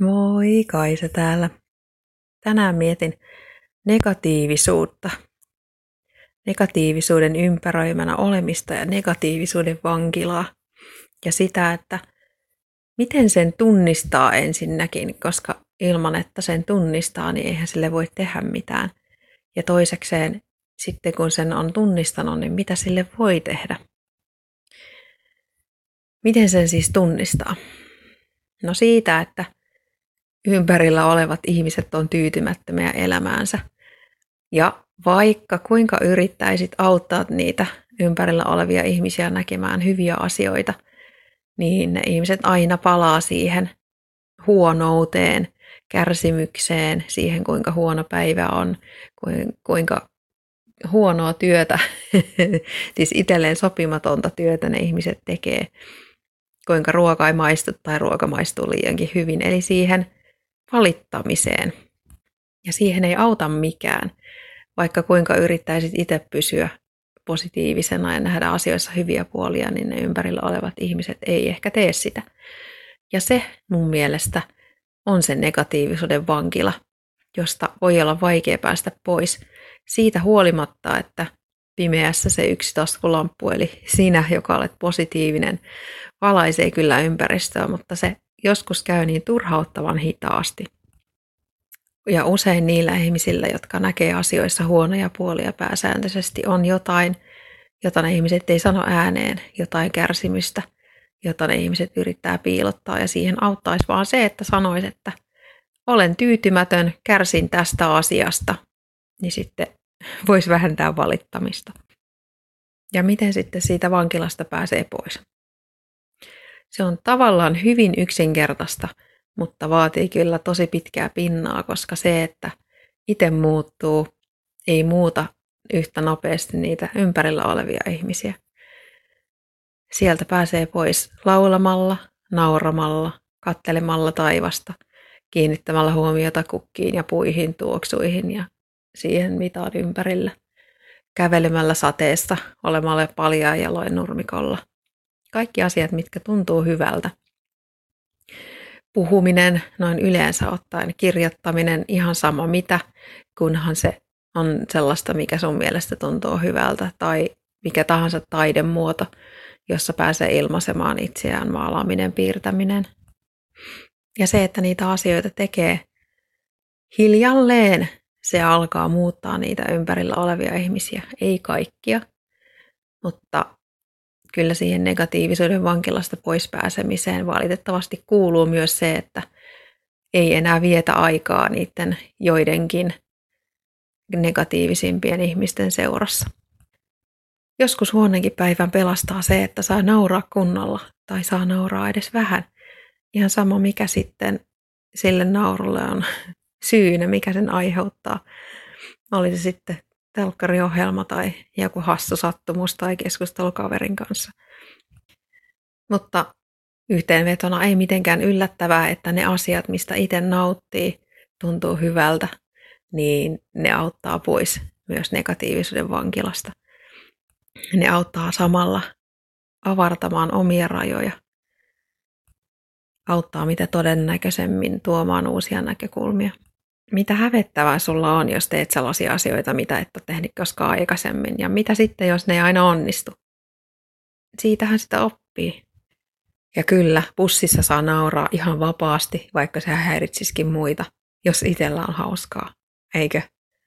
Moi, Kaisa täällä. Tänään mietin negatiivisuutta. Negatiivisuuden ympäröimänä olemista ja negatiivisuuden vankilaa. Ja sitä, että miten sen tunnistaa ensinnäkin, koska ilman, että sen tunnistaa, niin eihän sille voi tehdä mitään. Ja toisekseen, sitten kun sen on tunnistanut, niin mitä sille voi tehdä? Miten sen siis tunnistaa? No siitä, että ympärillä olevat ihmiset on tyytymättömiä elämäänsä. Ja vaikka kuinka yrittäisit auttaa niitä ympärillä olevia ihmisiä näkemään hyviä asioita, niin ne ihmiset aina palaa siihen huonouteen, kärsimykseen, siihen kuinka huono päivä on, kuinka huonoa työtä, siis itselleen sopimatonta työtä ne ihmiset tekee, kuinka ruoka ei maistu tai ruoka maistuu liiankin hyvin. Eli siihen valittamiseen. Ja siihen ei auta mikään, vaikka kuinka yrittäisit itse pysyä positiivisena ja nähdä asioissa hyviä puolia, niin ne ympärillä olevat ihmiset ei ehkä tee sitä. Ja se mun mielestä on se negatiivisuuden vankila, josta voi olla vaikea päästä pois siitä huolimatta, että pimeässä se yksi taskulamppu, eli sinä, joka olet positiivinen, valaisee kyllä ympäristöä, mutta se joskus käy niin turhauttavan hitaasti. Ja usein niillä ihmisillä, jotka näkee asioissa huonoja puolia pääsääntöisesti, on jotain, jota ne ihmiset ei sano ääneen, jotain kärsimystä, jota ne ihmiset yrittää piilottaa. Ja siihen auttaisi vaan se, että sanoisi, että olen tyytymätön, kärsin tästä asiasta, niin sitten voisi vähentää valittamista. Ja miten sitten siitä vankilasta pääsee pois? Se on tavallaan hyvin yksinkertaista, mutta vaatii kyllä tosi pitkää pinnaa, koska se, että itse muuttuu, ei muuta yhtä nopeasti niitä ympärillä olevia ihmisiä. Sieltä pääsee pois laulamalla, nauramalla, kattelemalla taivasta, kiinnittämällä huomiota kukkiin ja puihin, tuoksuihin ja siihen, mitä on ympärillä. Kävelemällä sateessa, olemalla paljaa jaloin nurmikolla, kaikki asiat, mitkä tuntuu hyvältä. Puhuminen noin yleensä ottaen, kirjoittaminen, ihan sama mitä, kunhan se on sellaista, mikä sun mielestä tuntuu hyvältä, tai mikä tahansa taidemuoto, jossa pääsee ilmaisemaan itseään, maalaaminen, piirtäminen. Ja se, että niitä asioita tekee hiljalleen, se alkaa muuttaa niitä ympärillä olevia ihmisiä. Ei kaikkia, mutta kyllä siihen negatiivisuuden vankilasta pois pääsemiseen valitettavasti kuuluu myös se, että ei enää vietä aikaa niiden joidenkin negatiivisimpien ihmisten seurassa. Joskus huonenkin päivän pelastaa se, että saa nauraa kunnolla tai saa nauraa edes vähän. Ihan sama mikä sitten sille naurulle on syynä, mikä sen aiheuttaa. Oli se sitten telkkariohjelma tai joku hassu sattumus tai keskustelu kaverin kanssa. Mutta yhteenvetona ei mitenkään yllättävää, että ne asiat, mistä itse nauttii, tuntuu hyvältä, niin ne auttaa pois myös negatiivisuuden vankilasta. Ne auttaa samalla avartamaan omia rajoja. Auttaa mitä todennäköisemmin tuomaan uusia näkökulmia mitä hävettävää sulla on, jos teet sellaisia asioita, mitä et ole tehnyt koskaan aikaisemmin? Ja mitä sitten, jos ne ei aina onnistu? Siitähän sitä oppii. Ja kyllä, bussissa saa nauraa ihan vapaasti, vaikka se häiritsisikin muita, jos itsellä on hauskaa. Eikö?